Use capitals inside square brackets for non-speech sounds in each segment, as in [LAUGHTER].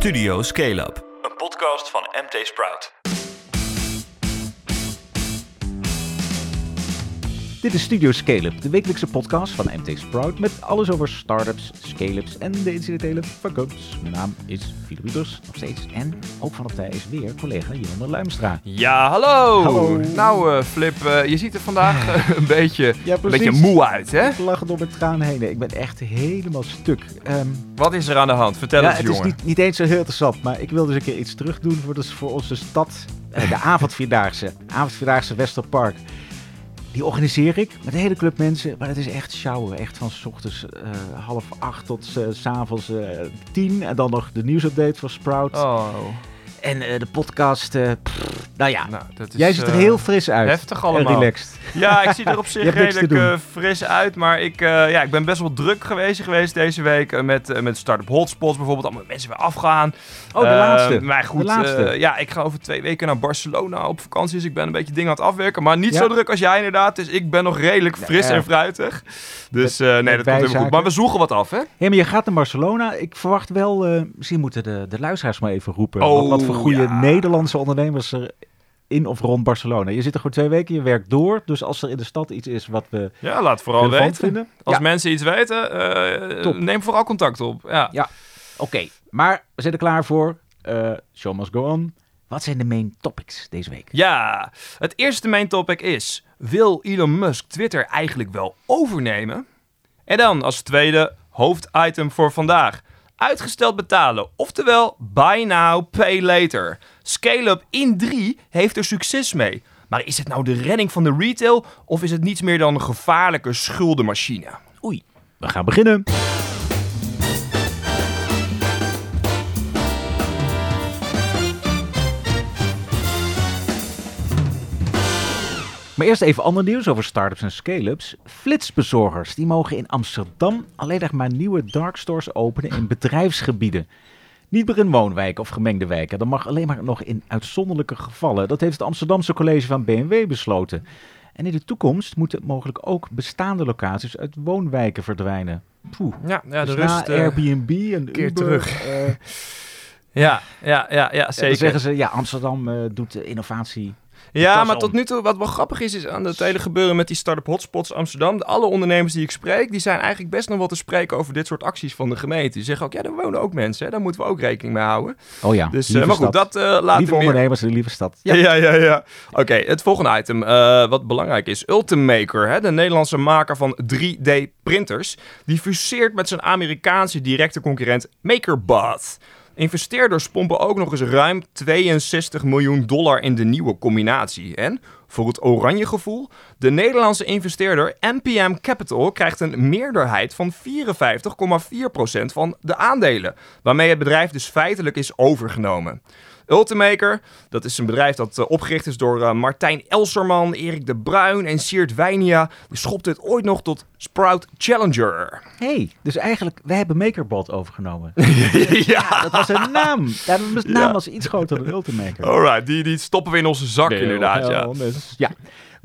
Studio Scale Up, een podcast van MT Sprout. Dit is Studio Scale-up, de wekelijkse podcast van MT Sprout met alles over startups, scale-ups en de incidentele fuck-ups. Mijn naam is Philip Wieters, nog steeds. En ook van op tijd is weer collega Jeroen Luimstra. Ja, hallo. Hallo. Nou, eh, Flip, eh, je ziet er vandaag [LAUGHS] eh, een, beetje, Ja, een beetje moe uit, hè? Ik lach door mijn traan heen. Nee, Ik ben echt helemaal stuk. Ehm, Wat is er aan de hand? Vertel ja, eens, het jongen. is niet, niet eens zo heel interessant, maar ik wil dus een keer iets terug doen voor, dus voor onze stad. De [LAUGHS] avondvierdaagse. Avondvierdaagse Westerpark. Die organiseer ik met een hele club mensen. Maar het is echt sjouwen. Echt van s ochtends eh, half acht tot eh, s s'avonds eh tien. En dan nog de nieuwsupdate van Sprout. Oh, En eh, de podcast. eh, pff, nou ja, nou, dat is... jij ziet er eh, heel fris uit. heftig En allemaal. relaxed. Ja, ik zie er op [LAUGHS] zich redelijk eh, fris uit. Maar ik, eh, ja, ik ben best wel druk geweest, geweest deze week. eh, met, eh, met Startup Hotspots bijvoorbeeld. Allemaal mensen weer afgaan. Oh, de Eh, laatste. Maar goed, De laatste. eh, ja, ik ga over twee weken naar Barcelona op vakantie. Dus ik ben een beetje dingen aan het afwerken. Maar niet Ja. zo druk als jij inderdaad. Dus ik ben nog redelijk fris Ja. en fruitig. Dus eh, nee, dat komt helemaal goed. Maar we zoeken wat af, hè? Hé, maar je gaat naar Barcelona. Ik verwacht wel, eh, misschien moeten de, de luisteraars maar even roepen. Oh, wat, wat voor goede ja. Nederlandse ondernemers er in of rond Barcelona. Je zit er gewoon twee weken, je werkt door. Dus als er in de stad iets is wat we Ja, laat vooral weten. vinden. Als ja, mensen iets weten, eh, neem vooral contact op. Ja. Ja. oké. Maar we zitten klaar voor. eh show must go on. Wat zijn de main topics deze week? ja, het eerste main topic is: wil Elon Musk Twitter eigenlijk wel overnemen? En dan als tweede hoofditem voor vandaag: uitgesteld betalen, oftewel buy now, pay later. Scale-up in 3 heeft er succes mee. Maar is het nou de redding van de retail of is het niets meer dan een gevaarlijke schuldenmachine? Oei, we gaan beginnen. Maar eerst even ander nieuws over startups en scale-ups. Flitsbezorgers die mogen in Amsterdam alleen nog maar nieuwe dark stores openen in bedrijfsgebieden. Niet meer in woonwijken of gemengde wijken. Dat mag alleen maar nog in uitzonderlijke gevallen. Dat heeft het Amsterdamse college van BMW besloten. En in de toekomst moeten mogelijk ook bestaande locaties uit woonwijken verdwijnen. Poeh. Ja, ja de Dus na rust. eh, Airbnb en keer Uber, terug. eh, ja, ja, ja, ja, dan zeker. zeggen ze, ja, Amsterdam eh, doet innovatie. Ja, maar om. tot nu toe, wat wel grappig is, is aan het hele gebeuren met die start-up hotspots Amsterdam. Alle ondernemers die ik spreek, die zijn eigenlijk best nog wel te spreken over dit soort acties van de gemeente. Die zeggen ook, ja, daar wonen ook mensen, hè, daar moeten we ook rekening mee houden. Oh ja, Dus, eh, maar goed, stad. dat eh later Lieve meer. ondernemers, de lieve stad. Ja, ja, ja. ja. Oké, het volgende item, eh, wat belangrijk is. Ultimaker, hè, de Nederlandse maker van 3D-printers, die fuseert met zijn Amerikaanse directe concurrent MakerBot. Investeerders pompen ook nog eens ruim 62 miljoen dollar in de nieuwe combinatie. En voor het oranje gevoel, de Nederlandse investeerder NPM Capital krijgt een meerderheid van 54,4% van de aandelen, waarmee het bedrijf dus feitelijk is overgenomen. Ultimaker, dat is een bedrijf dat eh, opgericht is door eh, Martijn Elserman, Erik de Bruin en Siert Wijnia. Die schopt het ooit nog tot Sprout Challenger. hey, dus eigenlijk, wij hebben MakerBot overgenomen. [LAUGHS] ja, dat was een naam. Ja, de naam Ja. was iets groter dan Ultimaker. alright, die, die stoppen we in onze zak inderdaad. Ja. Ja.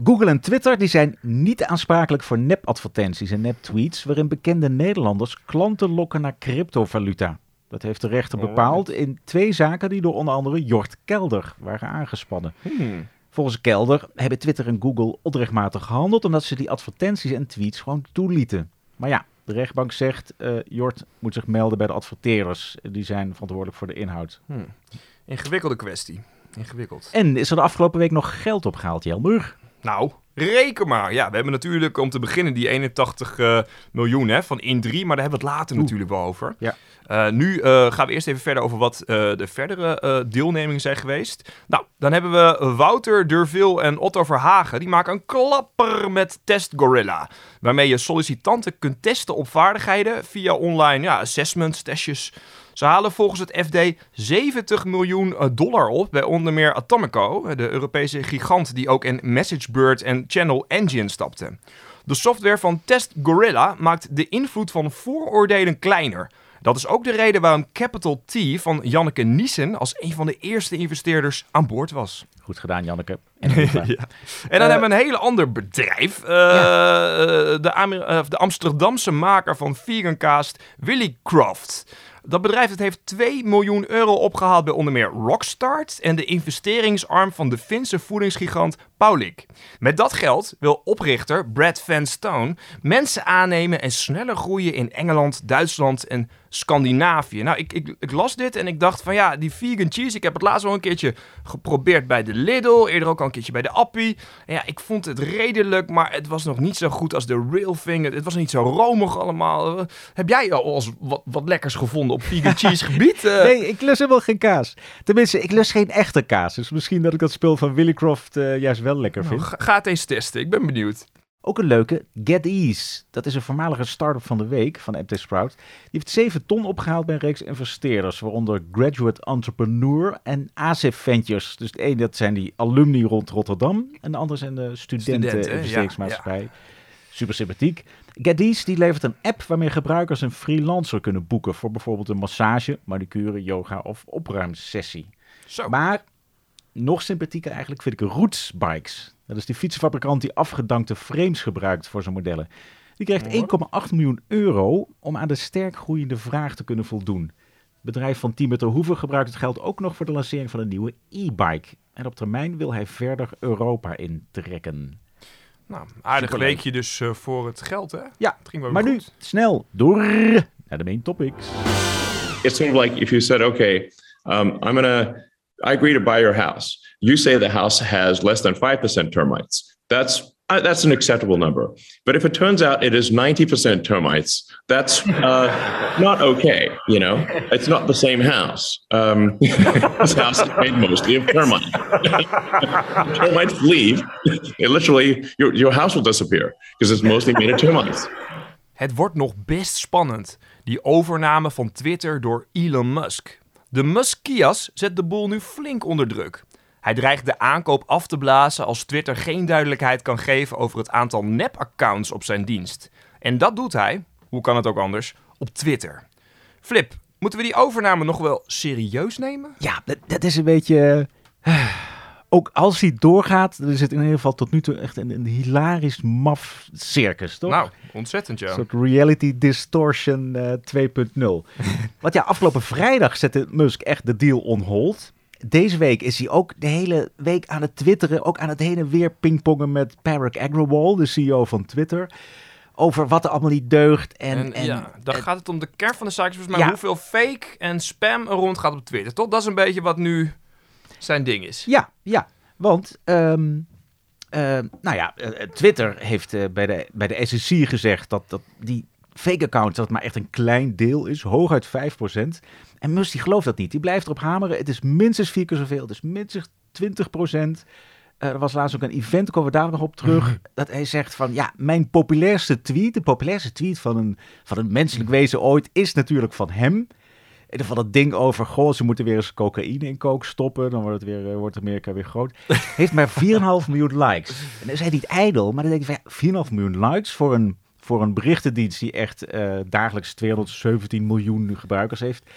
Google en Twitter die zijn niet aansprakelijk voor nep-advertenties en nep-tweets... waarin bekende Nederlanders klanten lokken naar cryptovaluta. Dat heeft de rechter bepaald in twee zaken die door onder andere Jort Kelder waren aangespannen. Hmm. Volgens Kelder hebben Twitter en Google onrechtmatig gehandeld... omdat ze die advertenties en tweets gewoon toelieten. Maar ja, de rechtbank zegt... eh Jort moet zich melden bij de adverteerders. Die zijn verantwoordelijk voor de inhoud. Hmm. Ingewikkelde kwestie. Ingewikkeld. En is er de afgelopen week nog geld opgehaald, Jelmur? Nou, reken maar. Ja, we hebben natuurlijk om te beginnen die 81 eh, miljoen hè, van in 3, maar daar hebben we het later Oeh. natuurlijk wel over. Ja. Eh, nu eh, gaan we eerst even verder over wat de verdere deelnemingen zijn geweest. Nou, dan hebben we Wouter Durville en Otto Verhagen. Die maken een klapper met Test Gorilla. Waarmee je sollicitanten kunt testen op vaardigheden via online ja, assessments, testjes. Ze halen volgens het FD 70 miljoen eh, dollar op bij onder meer Atomico, de Europese gigant die ook in MessageBird en Channel Engine stapte. De software van Test Gorilla maakt de invloed van vooroordelen kleiner. Dat is ook de reden waarom Capital T van Janneke Niesen als een van de eerste investeerders aan boord was. Goed gedaan, Janneke. En Eva. [LAUGHS] Ja. En dan Eh, hebben we een heel ander bedrijf. Eh, eh, de, Amer- eh, de Amsterdamse maker van vegan kaas, Willy Croft. Dat bedrijf heeft 2 miljoen euro opgehaald bij onder meer Rockstart en de investeringsarm van de Finse voedingsgigant Paulik. Met dat geld wil oprichter Brad Van Stone mensen aannemen en sneller groeien in Engeland, Duitsland en Scandinavië. Nou, ik, ik, ik las dit en ik dacht van ja, die vegan cheese, ik heb het laatst al een keertje geprobeerd bij de Lidl, eerder ook al een keertje bij de Appie. En ja, ik vond het redelijk, maar het was nog niet zo goed als de real thing. Het, het was niet zo romig allemaal. Uh, heb jij al als wat, wat lekkers gevonden op vegan [LAUGHS] cheese gebied? Uh, Nee, ik lust helemaal geen kaas. Tenminste, ik lust geen echte kaas. Dus misschien dat ik dat spul van Willycroft eh juist wel lekker nou, vind. ga, ga het eens testen, ik ben benieuwd. Ook een leuke, GetEase. Dat is een voormalige start-up van de week van MT Sprout. Die heeft 7 ton opgehaald bij een reeks investeerders, waaronder Graduate Entrepreneur en ASIF Ventures. Dus de ene dat zijn die alumni rond Rotterdam en de andere zijn de studenten, Studenten, ja, investeringsmaatschappij. Super sympathiek. GetEase die levert een app waarmee gebruikers een freelancer kunnen boeken voor bijvoorbeeld een massage, manicure, yoga of opruimsessie. Zo. Maar nog sympathieker eigenlijk vind ik Roots Bikes. Dat is die fietsenfabrikant die afgedankte frames gebruikt voor zijn modellen. Die krijgt 1,8 miljoen euro om aan de sterk groeiende vraag te kunnen voldoen. Het bedrijf van Team ter Hoeven gebruikt het geld ook nog voor de lancering van een nieuwe e-bike. En op termijn wil hij verder Europa intrekken. Nou, aardig Superleuk. weekje dus eh, voor het geld, hè? Ja, Het ging wel maar nu snel door naar de main topics. it's sort of like if you said, okay, um, I'm gonna, I agree to buy your house. You say the house has less than five percent termites. That's uh, that's an acceptable number. But if it turns out it is ninety percent termites, that's uh, not okay. You know, it's not the same house. Um, [LAUGHS] this house is made mostly of termites. [LAUGHS] termites leave, it literally your your house will disappear because it's mostly made of termites. Het wordt nog best spannend. Die overname van Twitter door Elon Musk. De Muskias zet de boel nu flink onder druk. Hij dreigt de aankoop af te blazen als Twitter geen duidelijkheid kan geven over het aantal nep-accounts op zijn dienst. En dat doet hij, hoe kan het ook anders, op Twitter. Flip, moeten we die overname nog wel serieus nemen? Ja, dat, dat is een beetje. eh, ook als hij doorgaat, is het in ieder geval tot nu toe echt een, een hilarisch maf circus, toch? Nou, ontzettend ja. Een soort reality distortion eh, 2.0. [LAUGHS] Want ja, afgelopen vrijdag zette Musk echt de deal on hold. Deze week is hij ook de hele week aan het twitteren, ook aan het heen en weer pingpongen met Parag Agrawal, de CEO van Twitter, over wat er allemaal niet deugt. En, En, en, ja, dan en- gaat het om de kern van de zaak. Ja. hoeveel fake en spam er rondgaat op Twitter. Toch? Dat is een beetje wat nu zijn ding is. Ja, ja. Want, ehm, eh, nou ja, eh, Twitter heeft eh, bij, de, bij de SEC gezegd dat, dat die fake accounts dat maar echt een klein deel is, hooguit 5%. En Musk die gelooft dat niet. Die blijft erop hameren. Het is minstens vier keer zoveel. Het is minstens 20%. Eh, er was laatst ook een event, komen we daar nog op terug. Dat hij zegt van, ja, mijn populairste tweet, de populairste tweet van een, van een menselijk wezen ooit, is natuurlijk van hem. In ieder geval dat ding over, goh, ze moeten weer eens cocaïne in kook stoppen. Dan wordt, het weer, eh, wordt Amerika weer groot. [LAUGHS] Heeft maar 4,5 miljoen likes. En dan is hij niet ijdel, maar dan denk ik van ja, 4,5 miljoen likes voor een, voor een berichtendienst die echt eh, dagelijks 217 miljoen gebruikers heeft.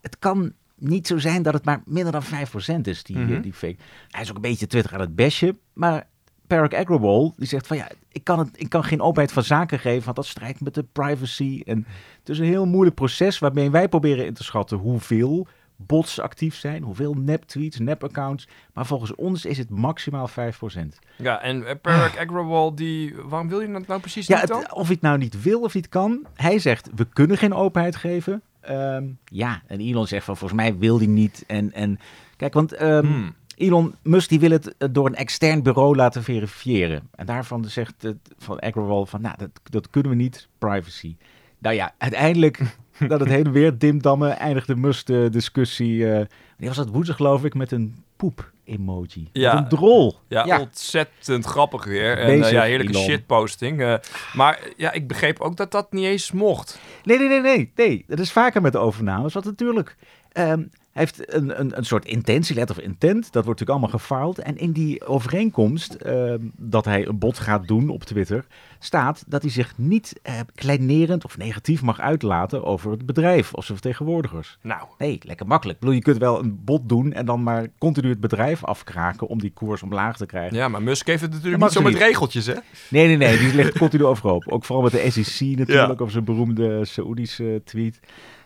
Het kan niet zo zijn dat het maar minder dan 5% is, die, Mhm. eh, die fake. Hij is ook een beetje Twitter aan het bashen, maar Parag Agrawal, die zegt van ja, ik kan, het, ik kan geen openheid van zaken geven, want dat strijdt met de privacy. En het is een heel moeilijk proces waarmee wij proberen in te schatten hoeveel bots actief zijn, hoeveel nep-tweets, nep-accounts. Maar volgens ons is het maximaal 5%. Ja, en uh, Parag Agrawal, die, waarom wil je dat nou precies Ja, niet dan? het- of hij het nou niet wil of niet kan. Hij zegt, we kunnen geen openheid geven. Ehm, ja, en Elon zegt van, volgens mij wil hij niet. En, en kijk, want ehm, Hmm. Elon Musk die wil het eh, door een extern bureau laten verifiëren. En daarvan zegt het van Agrawal van, nou, dat, dat kunnen we niet, privacy. Nou ja, uiteindelijk, [LAUGHS] [LAUGHS] dat het heen en weer dimdammen, eindigde Musk de discussie. eh die was dat woensdag geloof ik, met een poep-emoji. Ja. Met een drol. Ja, ontzettend grappig weer. En eh, ja, heerlijke Elon. shitposting. eh, maar ja, ik begreep ook dat dat niet eens mocht. Nee, nee, nee, nee, nee. Dat is vaker met de overnames. Want natuurlijk, ehm, hij heeft een, een, een soort intentieletter of intent. Dat wordt natuurlijk allemaal gefaald. En in die overeenkomst ehm, dat hij een bod gaat doen op Twitter, staat dat hij zich niet eh, kleinerend of negatief mag uitlaten over het bedrijf of zijn vertegenwoordigers. Nou, Nee, lekker makkelijk. Ik bedoel, je kunt wel een bod doen en dan maar continu het bedrijf afkraken om die koers omlaag te krijgen. ja, maar Musk heeft het natuurlijk niet zo met regeltjes, hè? Nee, nee, nee, die ligt continu overhoop. Ook vooral met de SEC [LAUGHS] natuurlijk, Ja. over zijn beroemde Saoedische tweet.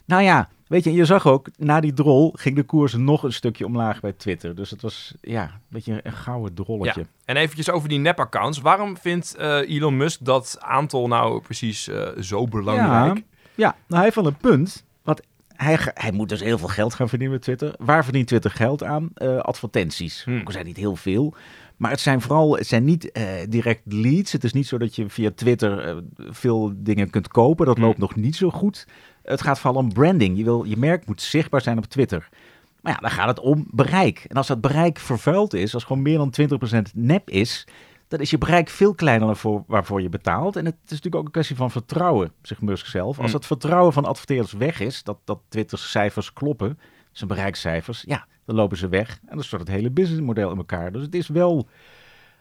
Nou ja, weet je, je zag ook, na die drol ging de koers nog een stukje omlaag bij Twitter. Dus het was, ja, een beetje een gouden drolletje. Ja. En eventjes over die nep-accounts. Waarom vindt eh, Elon Musk dat aantal nou precies eh, zo belangrijk? Ja, ja, nou, hij heeft wel een punt. Hij, hij moet dus heel veel geld gaan verdienen met Twitter. Waar verdient Twitter geld aan? Eh, advertenties. Hmm. Ook zijn niet heel veel. Maar het zijn vooral het zijn niet eh, direct leads. Het is niet zo dat je via Twitter eh, veel dingen kunt kopen. Dat Hmm. loopt nog niet zo goed. Het gaat vooral om branding. Je, wil, je merk moet zichtbaar zijn op Twitter. Maar ja, dan gaat het om bereik. En als dat bereik vervuild is, als gewoon meer dan 20% nep is, dan is je bereik veel kleiner dan voor, waarvoor je betaalt. En het is natuurlijk ook een kwestie van vertrouwen, zegt Musk zelf. Als Mm. het vertrouwen van adverteerders weg is, dat, dat Twitter's cijfers kloppen, zijn bereikcijfers, ja, dan lopen ze weg. En dan stort het hele businessmodel in elkaar. Dus het is wel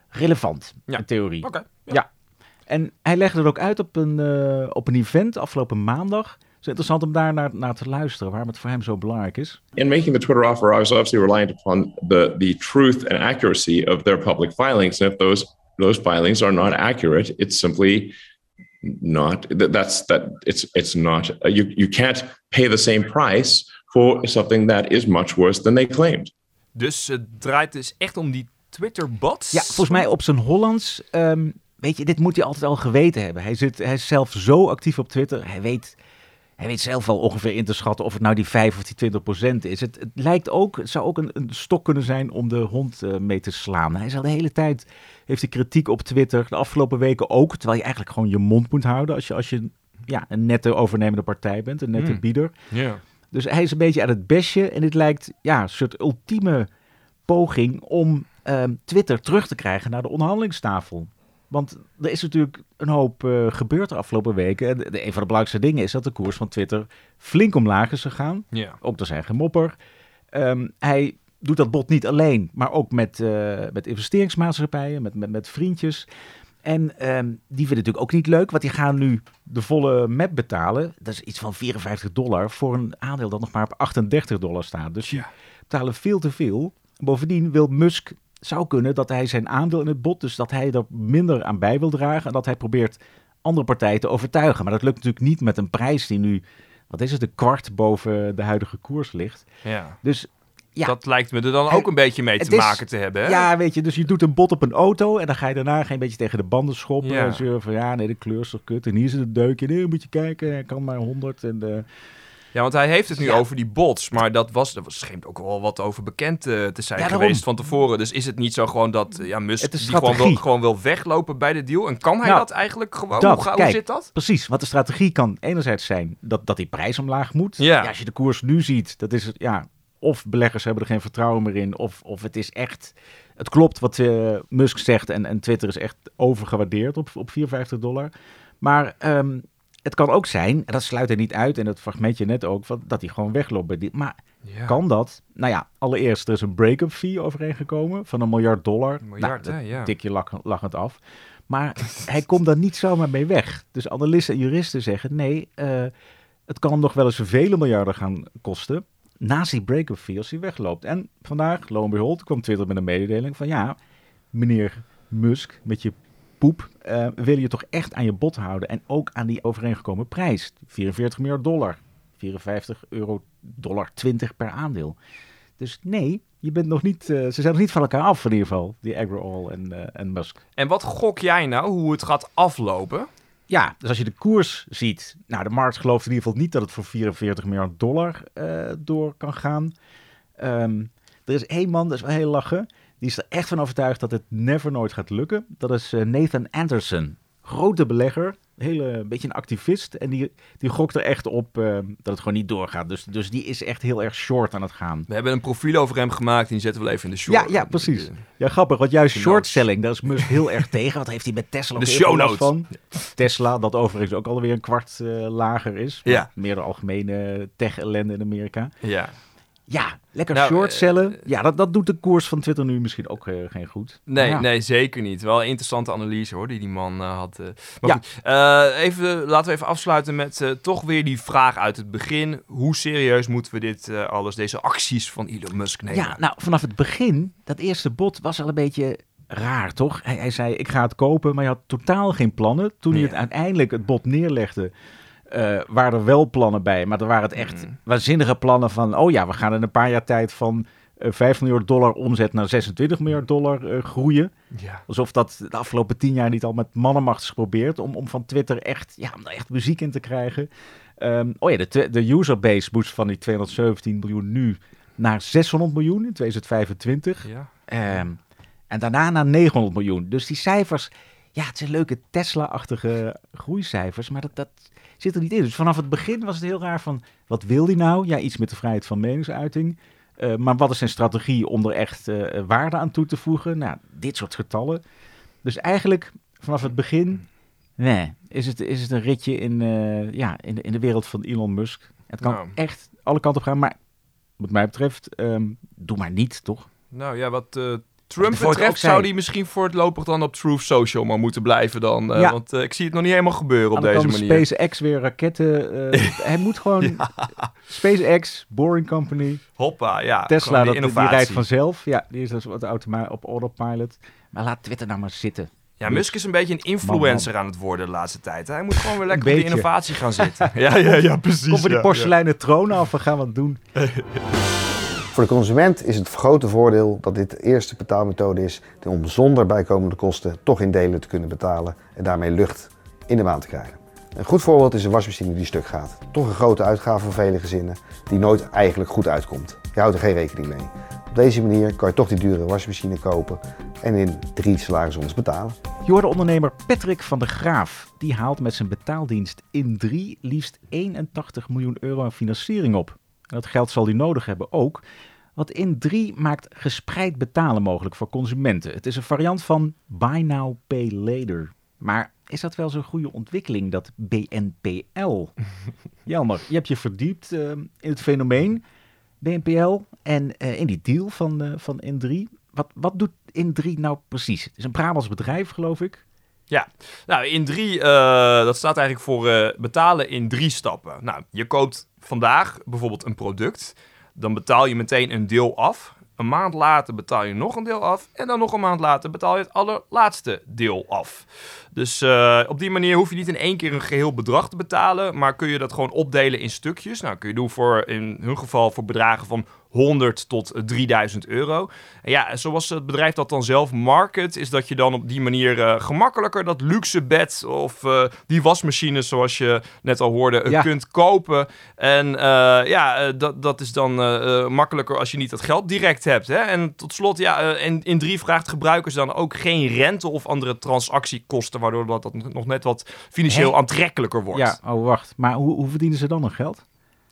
relevant, Ja. in theorie. Oké. Ja. En hij legde het ook uit op een, eh, op een event afgelopen maandag. Het is interessant om daar naar, naar te luisteren, waarom het voor hem zo belangrijk is. In making the Twitter offer, I was obviously reliant upon the the truth and accuracy of their public filings. And if those those filings are not accurate, it's simply not that that's that it's it's not uh, you you can't pay the same price for something that is much worse than they claimed. Dus het draait dus echt om die Twitter-bots? Ja, volgens mij op zijn Hollands. ehm, weet je, dit moet hij altijd al geweten hebben. Hij, zit, hij is zelf zo actief op Twitter. Hij weet, hij weet zelf wel ongeveer in te schatten of het nou die 5 of die 20 procent is. Het, het lijkt ook, het zou ook een, een stok kunnen zijn om de hond eh, mee te slaan. Hij is al de hele tijd, heeft hij kritiek op Twitter. De afgelopen weken ook. Terwijl je eigenlijk gewoon je mond moet houden als je, als je ja, een nette overnemende partij bent. Een nette Hmm. bieder. Ja. Dus hij is een beetje aan het bestje. En dit lijkt ja, een soort ultieme poging om ehm, Twitter terug te krijgen naar de onderhandelingstafel. Want er is natuurlijk een hoop eh, gebeurd de afgelopen weken. En de, de- een van de belangrijkste dingen is dat de koers van Twitter flink omlaag is gegaan. Ja. Ook door zijn gemopper. Ehm, hij doet dat bot niet alleen, maar ook met, eh, met investeringsmaatschappijen, met, met, met vriendjes. En ehm, die vinden het natuurlijk ook niet leuk, want die gaan nu de volle map betalen. Dat is iets van 54 dollar voor een aandeel dat nog maar op 38 dollar staat. Dus Ja. betalen veel te veel. Bovendien wil Musk, zou kunnen dat hij zijn aandeel in het bot, dus dat hij er minder aan bij wil dragen. En dat hij probeert andere partijen te overtuigen. Maar dat lukt natuurlijk niet met een prijs die nu, wat is het, een kwart boven de huidige koers ligt. ja. Dus ja, Dat lijkt me er dan ook een beetje mee te is- maken te hebben. Hè? ja, weet je, dus je doet een bot op een auto en dan ga je daarna geen beetje tegen de banden schoppen. Ja. En zeuren van ja, nee, de kleur is toch kut. En hier zit een deukje. Nee, moet je kijken, hij kan maar 100. En, eh, Ja, want hij heeft het nu Ja. over die bots, maar dat was, er was- schijnt ook wel wat over bekend eh, te zijn Ja, geweest van tevoren. Dus is het niet zo gewoon dat ja, Musk die gewoon wil, gewoon wil weglopen bij de deal? En kan hij Nou, dat eigenlijk gewoon? dat, hoe, ga- hoe kijk. zit dat? Precies, want de strategie kan enerzijds zijn dat, dat die prijs omlaag moet. Ja. als je de koers nu ziet, dat is het, ja, of beleggers hebben er geen vertrouwen meer in, of, of het is echt, het klopt wat eh, Musk zegt en, en Twitter is echt overgewaardeerd op, op 54 dollar. Maar ehm, het kan ook zijn, en dat sluit er niet uit, en dat fragmentje net ook, van, dat hij gewoon wegloopt. Maar Ja. kan dat? Nou ja, allereerst, er is een break-up fee overeengekomen van een miljard dollar. Een miljard, nou, hè, dat ja. tik je lach- lachend af. Maar [LAUGHS] hij komt daar niet zomaar mee weg. Dus analisten en juristen zeggen, nee, eh, het kan nog wel eens vele miljarden gaan kosten. Naast die break-up hij wegloopt. En vandaag, lo en behold, kwam Twitter met een mededeling van ja, meneer Musk, met je poep, eh, wil je toch echt aan je bot houden. En ook aan die overeengekomen prijs. 44 miljard dollar. 54 euro, dollar 20 per aandeel. Dus nee, je bent nog niet, eh, ze zijn nog niet van elkaar af in ieder geval, die Agro-All en, eh, en Musk. En wat gok jij nou hoe het gaat aflopen? Ja, dus als je de koers ziet, nou de markt gelooft in ieder geval niet dat het voor 44 miljard dollar eh, door kan gaan. Ehm, er is één man, dat is wel heel lachen, die is er echt van overtuigd dat het never nooit gaat lukken. Dat is eh, Nathan Anderson, grote belegger, hele een beetje een activist en die, die gokt er echt op eh, dat het gewoon niet doorgaat. Dus, dus die is echt heel erg short aan het gaan. We hebben een profiel over hem gemaakt, die zetten we even in de show. Ja, ja, precies. Ja, grappig, want juist short selling, daar is Musk heel erg [LAUGHS] tegen. Wat heeft hij met Tesla De show notes. van? Tesla, dat overigens ook alweer een kwart eh, lager is. Ja. Meer de algemene tech-ellende in Amerika. Ja. Ja, lekker Nou, short eh, cellen. Ja, dat, dat doet de koers van Twitter nu misschien ook eh, geen goed. Nee, Ja. nee, zeker niet. Wel een interessante analyse hoor, die die man eh, had. eh. Maar Ja. goed, eh, even, laten we even afsluiten met eh, toch weer die vraag uit het begin. Hoe serieus moeten we dit eh, alles, deze acties van Elon Musk nemen? Ja, nou, vanaf het begin, dat eerste bod was al een beetje raar, toch? Hij, hij zei, ik ga het kopen, maar hij had totaal geen plannen. Toen hij het uiteindelijk het bod neerlegde, eh, waren er wel plannen bij. Maar er waren het echt Mm. waanzinnige plannen van... oh ja, we gaan in een paar jaar tijd van eh 5 miljard dollar omzet naar 26 miljard dollar eh, groeien. Ja. Alsof dat de afgelopen tien jaar niet al met mannenmacht is geprobeerd... om, om van Twitter echt, ja, om daar echt muziek in te krijgen. Ehm, oh ja, de, de userbase moest van die 217 miljoen nu naar 600 miljoen in 2025. Ja. Ehm, en daarna naar 900 miljoen. Dus die cijfers, ja, het zijn leuke Tesla-achtige groeicijfers, maar dat, dat zit er niet in. Dus vanaf het begin was het heel raar van, wat wil hij nou? Ja, iets met de vrijheid van meningsuiting. Eh, maar wat is zijn strategie om er echt eh, waarde aan toe te voegen? Nou, dit soort getallen. Dus eigenlijk vanaf het begin, nee, is het, is het een ritje in, eh, ja, in, de, in de wereld van Elon Musk. Het kan Nou. echt alle kanten op gaan, maar wat mij betreft, ehm, doe maar niet, toch? Nou ja, wat Trump betreft zou die misschien voorlopig dan op Truth Social maar moeten blijven dan. eh, Ja. Want eh, ik zie het nog niet helemaal gebeuren op deze manier. SpaceX weer raketten. eh, [LAUGHS] hij moet gewoon [LAUGHS] SpaceX, Boring Company, Hoppa, ja. Tesla, gewoon dat, die die innovatie. rijdt vanzelf. Ja, die is dus wat automa op autopilot. Maar laat Twitter nou maar zitten. Ja, Musk is een beetje een influencer aan het worden de laatste tijd. Hij moet gewoon weer lekker op die innovatie gaan [LAUGHS] zitten. ja, ja, ja, precies. Kom voor die ja, porseleinen troon af, we gaan wat doen. Voor de consument is het grote voordeel dat dit de eerste betaalmethode is om zonder bijkomende kosten toch in delen te kunnen betalen en daarmee lucht in de maand te krijgen. Een goed voorbeeld is een wasmachine die stuk gaat. Toch een grote uitgave voor vele gezinnen die nooit eigenlijk goed uitkomt. Je houdt er geen rekening mee. Op deze manier kan je toch die dure wasmachine kopen en in drie salarisrondes betalen. Je hoorde ondernemer Patrick van der Graaf. Die haalt met zijn betaaldienst in 3 liefst 81 miljoen euro aan financiering op. En dat geld zal hij nodig hebben ook. Want in 3 maakt gespreid betalen mogelijk voor consumenten. Het is een variant van Buy Now, Pay Later. Maar is dat wel zo'n goede ontwikkeling, dat BNPL? [LAUGHS] Jelmer, je hebt je verdiept eh, in het fenomeen BNPL en eh, in die deal van, eh, van N3. Wat, wat doet N3 nou precies? Het is een Brabants bedrijf, geloof ik. Nou, in drie, eh, dat staat eigenlijk voor eh, betalen in drie stappen. Nou, je koopt vandaag bijvoorbeeld een product. Dan betaal je meteen een deel af. Een maand later betaal je nog een deel af. En dan nog een maand later betaal je het allerlaatste deel af. Dus eh, op die manier hoef je niet in één keer een geheel bedrag te betalen. Maar kun je dat gewoon opdelen in stukjes. Nou, kun je doen voor in hun geval voor bedragen van 100 tot 3000 euro. En ja, zoals het bedrijf dat dan zelf market, is dat je dan op die manier eh, gemakkelijker dat luxe bed of eh, die wasmachine, zoals je net al hoorde, eh, Ja. kunt kopen. En ja, dat, dat is dan makkelijker als je niet dat geld direct hebt. Hè? En tot slot, ja, in, in drie vraagt gebruikers dan ook geen rente of andere transactiekosten, waardoor dat, dat nog net wat financieel aantrekkelijker wordt. Ja, oh wacht. Maar hoe, hoe verdienen ze dan nog geld?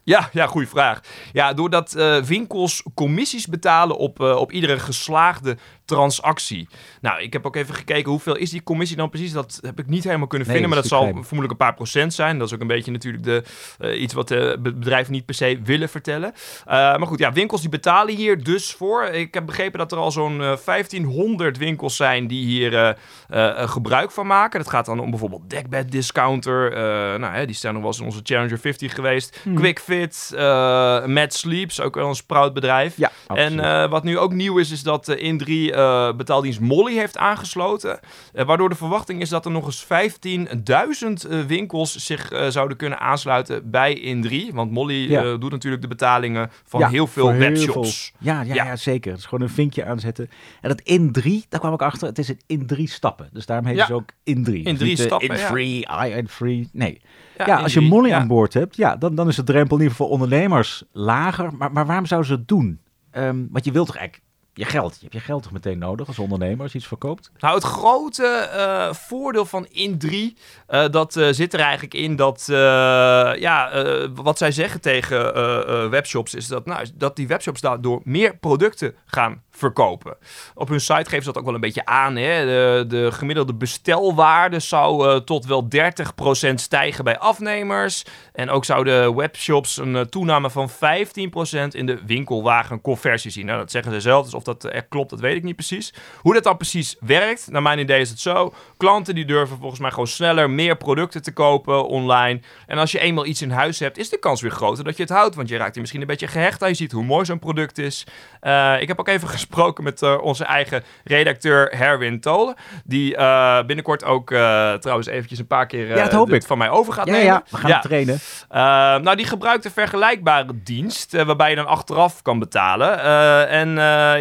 Ja, ja, goede vraag. Ja, doordat eh, winkels commissies betalen op, eh, op iedere geslaagde transactie. Nou, ik heb ook even gekeken hoeveel is die commissie dan precies. Dat heb ik niet helemaal kunnen Nee, vinden, maar dat zal vermoedelijk een paar procent zijn. Dat is ook een beetje natuurlijk de, eh, iets wat de be- bedrijven niet per se willen vertellen. Eh, maar goed, ja, winkels die betalen hier dus voor. Ik heb begrepen dat er al zo'n eh, 1500 winkels zijn die hier eh, eh, eh, gebruik van maken. Dat gaat dan om bijvoorbeeld Dekbed Discounter. eh, nou, hè, die staan nog wel eens in onze Challenger 50 geweest. Hmm. QuickFit, eh Mad Sleeps, ook wel een sprout bedrijf. Ja, En eh, wat nu ook nieuw is, is dat uh, In3 eh, betaaldienst Molly heeft aangesloten. Eh, waardoor de verwachting is dat er nog eens 15.000 eh, winkels zich zouden kunnen aansluiten bij In3. Want Molly Ja. doet natuurlijk de betalingen van Ja, heel veel heel webshops. veel- Ja, ja, ja. Zeker. Het is gewoon een vinkje aanzetten. En dat in drie, daar kwam ik achter, het is een in drie stappen. Dus daarom heet ze ook in drie. In Dus drie stappen, In free, I and free. Nee. Ja, als je Molly aan boord hebt, ja, dan, dan is de drempel in ieder geval voor ondernemers lager. Maar, maar waarom zouden ze het doen? Ehm, want je wilt toch eigenlijk je geld. Je hebt je geld toch meteen nodig als ondernemer als je iets verkoopt? Nou, het grote eh, voordeel van In3, eh, dat eh, zit er eigenlijk in dat, ja, wat zij zeggen tegen webshops, is dat, nou, dat die webshops daardoor meer producten gaan verkopen. Op hun site geven ze dat ook wel een beetje aan. Hè? De, de gemiddelde bestelwaarde zou eh, tot wel 30% stijgen bij afnemers. En ook zouden webshops een eh, toename van 15% in de winkelwagenconversie zien. Nou, dat zeggen ze zelf, dus of dat echt klopt, dat weet ik niet precies. Hoe dat dan precies werkt, naar mijn idee is het zo. Klanten die durven volgens mij gewoon sneller meer producten te kopen online. En als je eenmaal iets in huis hebt, is de kans weer groter dat je het houdt. Want je raakt er misschien een beetje gehecht aan. Je ziet hoe mooi zo'n product is. Uh, ik heb ook even [LAUGHS] gesproken met uh, onze eigen redacteur Herwin Tolen. Die uh, binnenkort ook trouwens eventjes een paar keer ja, hoop ik. van mij over gaat ja, nemen. Ja, we gaan ja. trainen. nou, die gebruikt een vergelijkbare dienst waarbij je dan achteraf kan betalen. en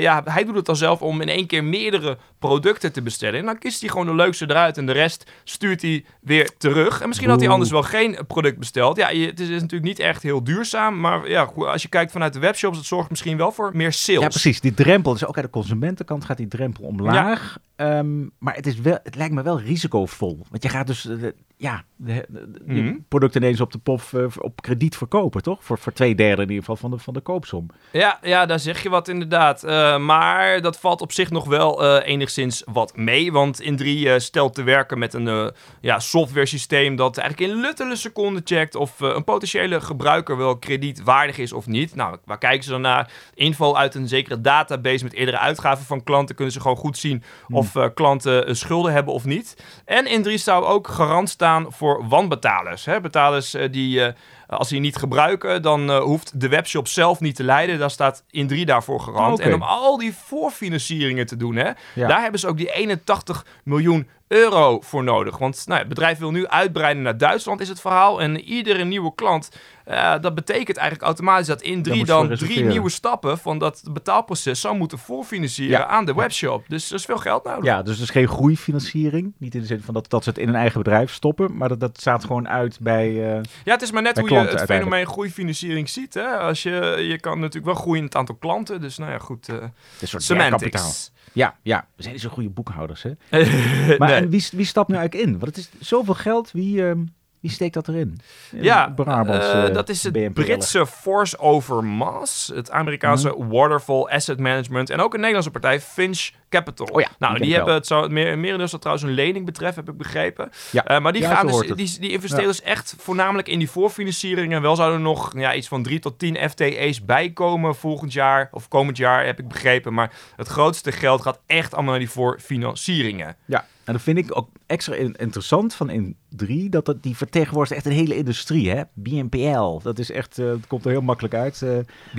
ja, hij doet het dan zelf om in één keer meerdere producten te bestellen. En dan kiest hij gewoon de leukste eruit en de rest stuurt hij weer terug. En misschien had hij anders wel geen product besteld. Ja, je, het is natuurlijk niet echt heel duurzaam, maar ja, als je kijkt vanuit de webshops, het zorgt misschien wel voor meer sales. Ja, precies. Die drempel, dus ook aan de consumentenkant gaat die drempel omlaag. Ja. Um, maar het, is wel, het lijkt me wel risicovol. Want je gaat dus uh, ja, de, de, de mm -hmm. product ineens op de pof uh, op krediet verkopen, toch? Voor, voor twee derde in ieder geval van de, van de koopsom. Ja, ja, daar zeg je wat inderdaad. Uh, maar dat valt op zich nog wel enigszins wat mee. Want in 3 stelt te werken met een ja, software systeem dat eigenlijk in luttele seconden checkt of een potentiële gebruiker wel kredietwaardig is of niet. Nou, waar kijken ze dan naar? Info uit een zekere database met eerdere uitgaven van klanten kunnen ze gewoon goed zien mm. Of klanten schulden hebben of niet. En in 3 zou ook garant staan voor wanbetalers. Hè? Betalers uh, die, als die niet gebruiken, dan uh, hoeft de webshop zelf niet te leiden. Daar staat in 3 daarvoor garant. Okay. En om al die voorfinancieringen te doen, hè, ja. daar hebben ze ook die 81 miljoen euro voor nodig. Want nou, het bedrijf wil nu uitbreiden naar Duitsland, is het verhaal. En iedere nieuwe klant, uh, dat betekent eigenlijk automatisch dat in drie dan, dan drie nieuwe stappen van dat betaalproces zou moeten voorfinancieren ja. aan de webshop. Dus er is veel geld nodig. Ja, dus is geen groeifinanciering. Niet in de zin van dat, dat ze het in een eigen bedrijf stoppen, maar dat, dat staat gewoon uit bij. Uh, ja, het is maar net hoe je het fenomeen groeifinanciering ziet. Hè? Als je, je kan natuurlijk wel groeien in het aantal klanten. Dus nou ja, goed. Uh, een soort semantics. Ja, ja, we zijn niet zo goede boekhouders, hè? [LAUGHS] maar nee. en wie, wie stapt nu eigenlijk in? Want het is zoveel geld. Wie, uh, wie steekt dat erin? Ja, Brabants, uh, dat is het BNPL. Britse Force Over Mass, het Amerikaanse mm. Waterfall Asset Management en ook een Nederlandse partij, Finch Capital. Oh ja, nou, die, die hebben het zo, meer, merendeel zal trouwens een lening betreft, heb ik begrepen. Ja, uh, maar die, ja, gaan dus, die, die investeren ja. dus echt voornamelijk in die voorfinancieringen. Wel zouden er nog ja, iets van 3 tot 10 FTE's bijkomen volgend jaar, of komend jaar, heb ik begrepen. Maar het grootste geld gaat echt allemaal naar die voorfinancieringen. Ja, en dat vind ik ook extra interessant van in 3, dat het, die vertegenwoordigt echt een hele industrie, hè? BNPL, dat is echt, uh, het komt er heel makkelijk uit. Uh,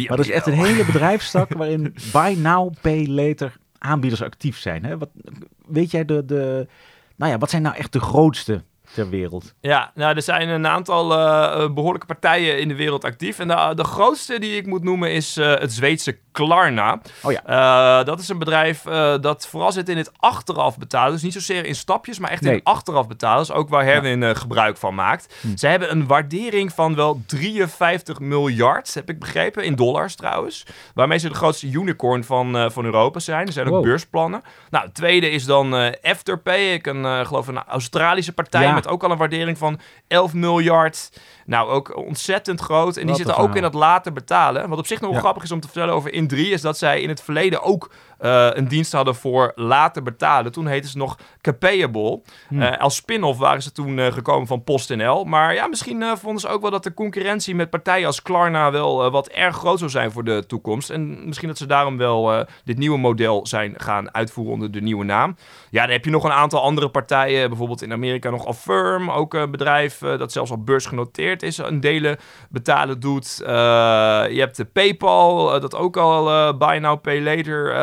maar dat is echt een hele bedrijfstak waarin buy now, pay later aanbieders actief zijn. Hè? Wat, weet jij de, de, nou ja, wat zijn nou echt de grootste ter wereld? Ja, nou, er zijn een aantal uh, behoorlijke partijen in de wereld actief. En de, de grootste die ik moet noemen is het Zweedse Klarna. Oh ja. Uh, dat is een bedrijf dat vooral zit in het achteraf betalen. Dus niet zozeer in stapjes, maar echt nee. in achteraf betalen. Dus ook waar Herwin ja. gebruik van maakt. Hm. Ze hebben een waardering van wel 53 miljard, heb ik begrepen, in dollars trouwens. Waarmee ze de grootste unicorn van, van Europa zijn. Er zijn ook beursplannen. Nou, het tweede is dan Afterpay. Ik een, geloof een Australische partij ja. met ook al een waardering van 11 miljard. Nou, ook ontzettend groot. En die zitten ook in het later betalen. Wat op zich nog ja. grappig is om te vertellen over In3 is dat zij in het verleden ook uh, een dienst hadden voor later betalen. Toen heette ze nog Capayable. Hmm. Uh, als spin-off waren ze toen uh, gekomen van PostNL. Maar ja, misschien vonden ze ook wel dat de concurrentie met partijen als Klarna wel wat erg groot zou zijn voor de toekomst. En misschien dat ze daarom wel dit nieuwe model zijn gaan uitvoeren onder de nieuwe naam. Ja, dan heb je nog een aantal andere partijen. Bijvoorbeeld in Amerika nog Affirm. Ook een bedrijf dat zelfs al beursgenoteerd is. Een delen betalen doet. je hebt de PayPal, dat ook al buy now, pay later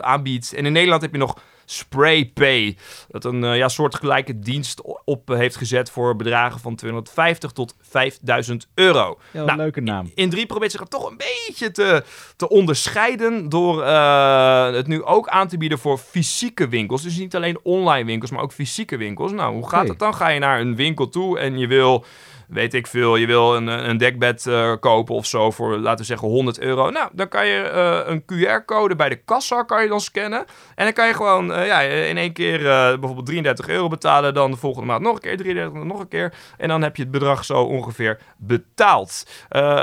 aanbiedt. En in Nederland heb je nog SprayPay. Dat een uh, ja, soortgelijke dienst op heeft gezet voor bedragen van 250 tot 5000 euro. Ja, nou, leuke naam. In drie probeert zich toch een beetje te, te onderscheiden door uh, het nu ook aan te bieden voor fysieke winkels. Dus niet alleen online winkels, maar ook fysieke winkels. Nou, hoe gaat het dan? Ga je naar een winkel toe en je wil weet ik veel, je wil een, een dekbed uh, kopen of zo voor, laten we zeggen, 100 euro. Nou, dan kan je uh, een QR-code bij de kassa kan je dan scannen. En dan kan je gewoon uh, ja, in één keer bijvoorbeeld 33 euro betalen. Dan de volgende maand nog een keer 33, nog een keer. En dan heb je het bedrag zo ongeveer betaald.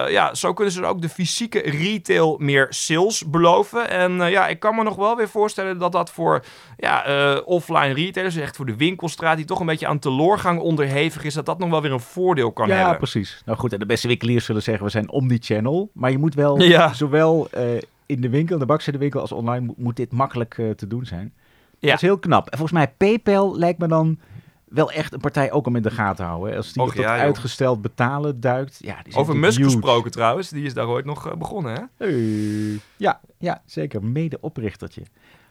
ja, zo kunnen ze ook de fysieke retail meer sales beloven. En ja, ik kan me nog wel weer voorstellen dat dat voor ja, offline retailers, echt voor de winkelstraat, die toch een beetje aan teloorgang onderhevig is, dat dat nog wel weer een voordeel kan ja, precies. Nou goed, en de beste winkeliers zullen zeggen we zijn omni-channel. Maar je moet wel [LAUGHS] ja. zowel uh, in de winkel, in de bakzijde als online, moet, moet dit makkelijk eh, te doen zijn. Ja. Dat is heel knap. En volgens mij PayPal lijkt me dan wel echt een partij ook om in de gaten te houden. hè. Als die Och, ja, joh. uitgesteld betalen duikt. Ja, die Over Musk huge. gesproken trouwens, die is daar ooit nog eh, begonnen, hè? Hey. Ja, ja, zeker. Medeoprichtertje.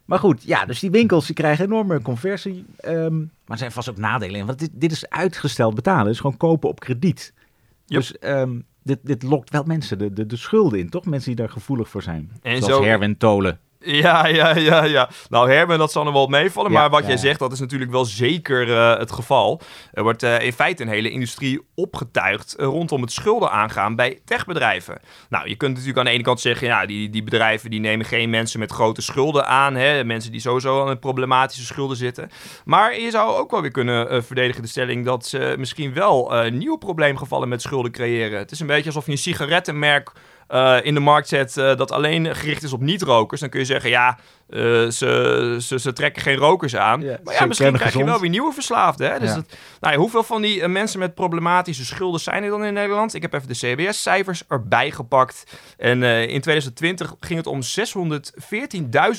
Maar goed, ja, dus die winkels die krijgen enorme conversie. ehm, maar er zijn vast ook nadelen in. Want dit, dit is uitgesteld betalen. Dus gewoon kopen op krediet. Yep. Dus ehm, dit, dit lokt wel mensen de, de, de schulden in, toch? Mensen die daar gevoelig voor zijn. En Zoals zo- Herwin Tolen. Ja, ja, ja, ja. Nou, Herman, dat zal nog wel meevallen. Ja, maar wat ja, jij zegt, dat is natuurlijk wel zeker eh, het geval. Er wordt eh, in feite een hele industrie opgetuigd eh, rondom het schulden aangaan bij techbedrijven. Nou, je kunt natuurlijk aan de ene kant zeggen, ja, die, die bedrijven die nemen geen mensen met grote schulden aan. Hè? Mensen die sowieso aan problematische schulden zitten. Maar je zou ook wel weer kunnen verdedigen de stelling dat ze misschien wel nieuwe probleemgevallen met schulden creëren. Het is een beetje alsof je een sigarettenmerk eh, in de markt zet eh, dat alleen gericht is op niet-rokers, dan kun je zeggen, ja, eh, ze, ze, ze trekken geen rokers aan. Ja, maar ja, misschien krijg je wel weer nieuwe verslaafden. Hè? Dus Ja. dat, nou ja, hoeveel van die mensen met problematische schulden zijn er dan in Nederland? Ik heb even de CBS-cijfers erbij gepakt. En in 2020 ging het om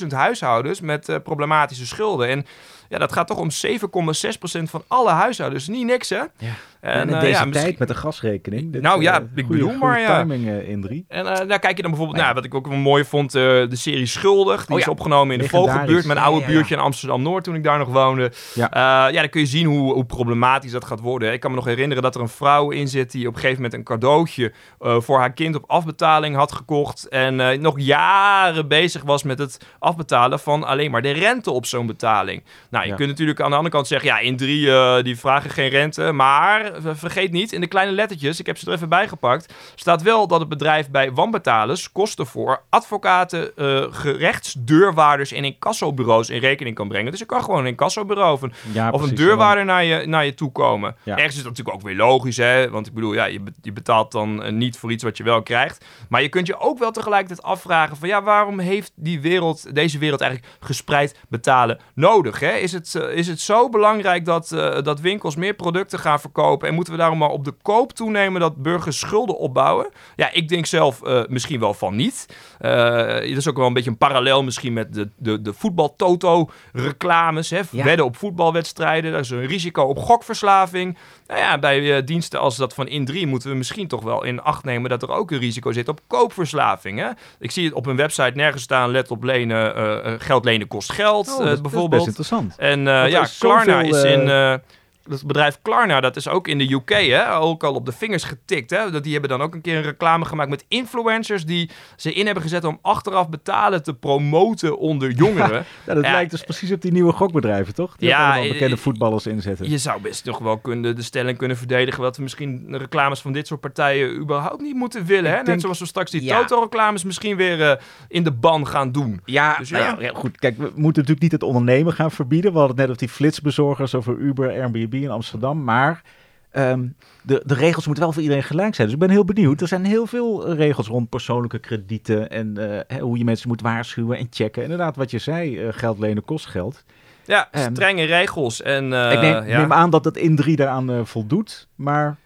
614.000 huishoudens met problematische schulden. En ja, dat gaat toch om 7,6% van alle huishoudens. Niet niks, hè? Ja. En, in eh, deze ja, tijd misschien- met de gasrekening. Dit, Nou ja, eh, ik bedoel maar, ja. timing eh, in drie. En daar kijk je dan bijvoorbeeld naar, wat ik ook wel mooi vond, de serie Schuldig. Die Oh is opgenomen in de. Vogelbuurt, mijn oude buurtje in Amsterdam-Noord toen ik daar nog woonde. Ja. Ja, dan kun je zien hoe, hoe problematisch dat gaat worden. Ik kan me nog herinneren dat er een vrouw in zit die op een gegeven moment een cadeautje voor haar kind op afbetaling had gekocht. En nog jaren bezig was met het afbetalen van alleen maar de rente op zo'n betaling. Nou, je Ja. kunt natuurlijk aan de andere kant zeggen, ja, in drie die vragen geen rente. Maar vergeet niet, in de kleine lettertjes, ik heb ze er even bij gepakt, staat wel dat het bedrijf bij wanbetalers kosten voor advocaten, eh gerechtsdeurwaarders en incassobureaus in rekening kan brengen. Dus je kan gewoon een incassobureau of een, Ja, of een deurwaarder naar je, naar je toe komen. Ja. Ergens is dat natuurlijk ook weer logisch, hè? Want ik bedoel, ja, je, be- je betaalt dan eh, niet voor iets wat je wel krijgt. Maar je kunt je ook wel tegelijkertijd afvragen van, ja, waarom heeft die wereld, deze wereld eigenlijk gespreid betalen nodig? Hè? Is, het, eh, is het zo belangrijk dat, dat winkels meer producten gaan verkopen en moeten we daarom maar op de koop toenemen dat burgers schulden opbouwen? Ja, ik denk zelf eh, misschien wel van niet. Eh dat is ook wel een beetje een parallel misschien met de, de, de voetbal-toto-reclames. Hè? Ja. Wedden op voetbalwedstrijden. Dat is een risico op gokverslaving. Nou ja, bij eh, diensten als dat van In3 moeten we misschien toch wel in acht nemen dat er ook een risico zit op koopverslaving. Hè? Ik zie het op hun website nergens staan, let op lenen, geld lenen kost geld, Oh, dat dat is bijvoorbeeld. best interessant. En ja, is Klarna is in... eh, het bedrijf Klarna, dat is ook in de UK, hè, ook al op de vingers getikt. Hè, dat die hebben dan ook een keer een reclame gemaakt met influencers die ze in hebben gezet om achteraf betalen te promoten onder [LAUGHS] jongeren. Ja, dat Ja. lijkt dus precies op die nieuwe gokbedrijven, toch? Die Ja, ook allemaal eh, bekende eh, voetballers inzetten. Je zou best nog wel kunnen, de stelling kunnen verdedigen dat we misschien reclames van dit soort partijen überhaupt niet moeten willen. Hè? Net denk- zoals we straks die Ja. Toto-reclames misschien weer eh, in de ban gaan doen. Ja, Dus nou ja, goed. Kijk, we moeten natuurlijk niet het ondernemen gaan verbieden. We hadden het net over die flitsbezorgers, over Uber, Airbnb in Amsterdam. Maar ehm, de, de regels moeten wel voor iedereen gelijk zijn. Dus ik ben heel benieuwd. Er zijn heel veel eh, regels rond persoonlijke kredieten en eh, hoe je mensen moet waarschuwen en checken. Inderdaad, wat je zei, eh, geld lenen kost geld. Ja, Ehm, strenge regels. En ik neem, ja. neem aan dat het in drie daaraan voldoet. Maar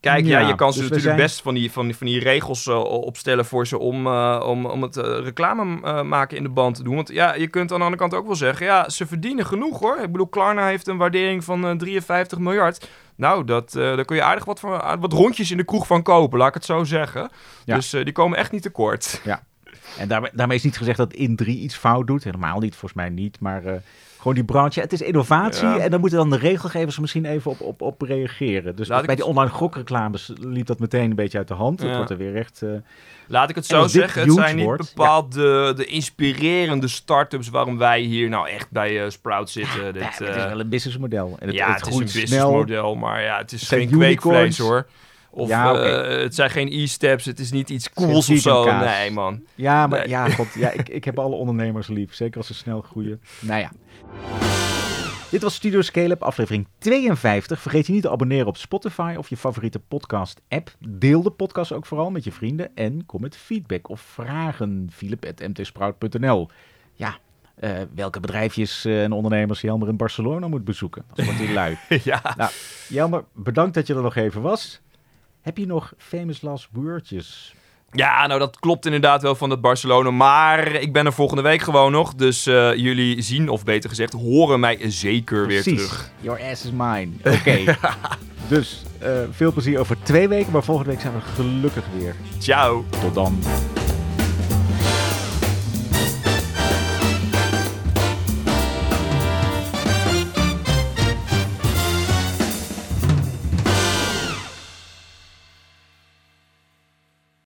Kijk, ja, Ja, je kan dus ze we natuurlijk zijn- best van die, van die, van die regels eh, opstellen voor ze om, eh, om, om het eh, reclame maken in de band te doen. Want ja, je kunt aan de andere kant ook wel zeggen, ja, ze verdienen genoeg hoor. Ik bedoel, Klarna heeft een waardering van eh, 53 miljard. Nou, dat, daar kun je aardig wat, van, wat rondjes in de kroeg van kopen, laat ik het zo zeggen. Ja. Dus die komen echt niet tekort. En daarmee, daarmee is niet gezegd dat in 3 iets fout doet. Helemaal niet, volgens mij niet. Maar gewoon die branche. Het is innovatie. Ja. En dan moeten dan de regelgevers misschien even op, op, op reageren. Dus ik bij die online gokreclames liep dat meteen een beetje uit de hand. Het wordt er weer echt... eh, Laat ik het zo zeggen, het zijn niet bepaald de, de inspirerende start-ups waarom wij hier nou echt bij eh, Sprout zitten. Dit, het is eh, wel een businessmodel. En het, ja, het, het, is een businessmodel, maar ja, het is geen kweekvlees hoor. Of Ja, eh, het zijn geen e-steps, het is niet iets cools of zo. Nee, man. Ja, maar Nee. ja, god, ja, ik, ik heb alle ondernemers lief. Zeker als ze snel groeien. Nou ja. Dit was Studio Scale-up, aflevering 52. Vergeet je niet te abonneren op Spotify of je favoriete podcast-app. Deel de podcast ook vooral met je vrienden. En kom met feedback of vragen. philip.mtsprout.nl Ja, eh, welke bedrijfjes eh, en ondernemers Jelmer in Barcelona moet bezoeken. Dat wordt hij lui. [LAUGHS] ja. Nou, Jelmer, bedankt dat je er nog even was. Heb je nog famous last wordjes? Ja, nou dat klopt inderdaad wel van het Barcelona. Maar ik ben er volgende week gewoon nog. Dus eh, jullie zien, of beter gezegd, horen mij zeker weer terug. Your ass is mine. Oké. [LAUGHS] Dus eh, veel plezier over twee weken, maar volgende week zijn we gelukkig weer. Ciao. Tot dan.